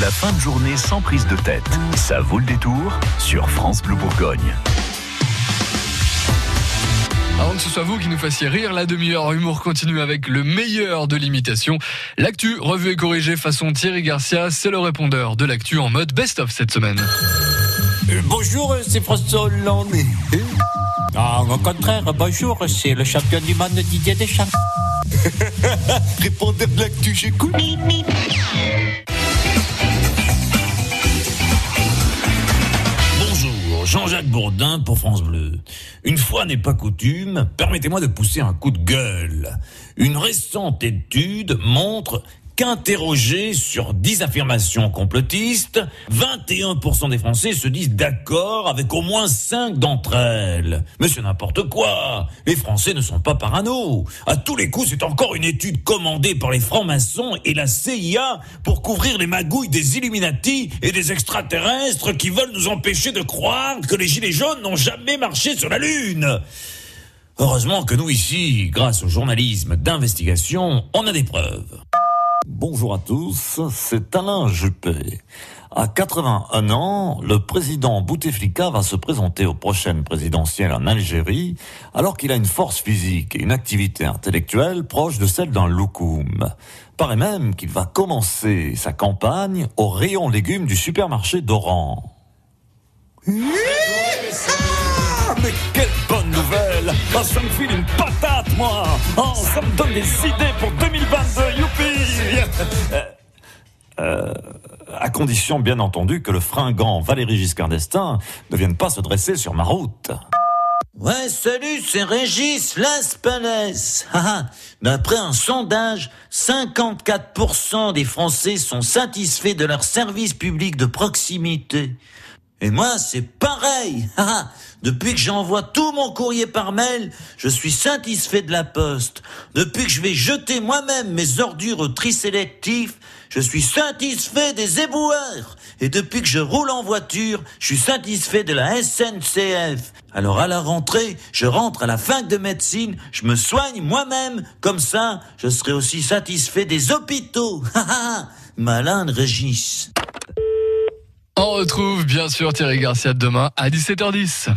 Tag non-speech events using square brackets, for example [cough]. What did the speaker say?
La fin de journée sans prise de tête. Ça vaut le détour sur France Bleu Bourgogne. Avant que ce soit vous qui nous fassiez rire, la demi-heure humour continue avec le meilleur de l'imitation. L'actu, revue et corrigée façon Thierry Garcia, c'est le répondeur de l'actu en mode best-of cette semaine. Euh, bonjour, c'est François Hollande. [laughs] Ah, au contraire, bonjour, c'est le champion du monde Didier Deschamps. [laughs] Répondeur de l'actu, j'écoute. Jean-Jacques Bourdin pour France Bleu. Une fois n'est pas coutume, permettez-moi de pousser un coup de gueule. Une récente étude montre qu'interrogés sur 10 affirmations complotistes, 21% des Français se disent d'accord avec au moins 5 d'entre elles. Mais c'est n'importe quoi. Les Français ne sont pas parano. À tous les coups, c'est encore une étude commandée par les francs-maçons et la CIA pour couvrir les magouilles des Illuminati et des extraterrestres qui veulent nous empêcher de croire que les Gilets jaunes n'ont jamais marché sur la Lune. Heureusement que nous ici, grâce au journalisme d'investigation, on a des preuves. Bonjour à tous, c'est Alain Juppé. À 81 ans, le président Bouteflika va se présenter aux prochaines présidentielles en Algérie, alors qu'il a une force physique et une activité intellectuelle proche de celle d'un loukoum. Paraît même qu'il va commencer sa campagne au rayon légumes du supermarché d'Oran. Ah, mais quelle bonne nouvelle Ah, Ça me file une patate, moi Oh, ça me donne des idées pour 2022, condition bien entendu que le fringant Valéry Giscard d'Estaing ne vienne pas se dresser sur ma route. Ouais, salut, c'est Régis Laspalès. [laughs] Ah, ah. D'après un sondage, 54% des Français sont satisfaits de leur service public de proximité. Et moi, c'est pareil. [laughs] Ah, ah. Depuis que j'envoie tout mon courrier par mail, je suis satisfait de la poste. Depuis que je vais jeter moi-même mes ordures au tri sélectif, je suis satisfait des éboueurs. Et depuis que je roule en voiture, je suis satisfait de la SNCF. Alors à la rentrée, je rentre à la fac de médecine, je me soigne moi-même. Comme ça, je serai aussi satisfait des hôpitaux. [laughs] Malin de Régis. On retrouve bien sûr Thierry Garcia demain à 17h10.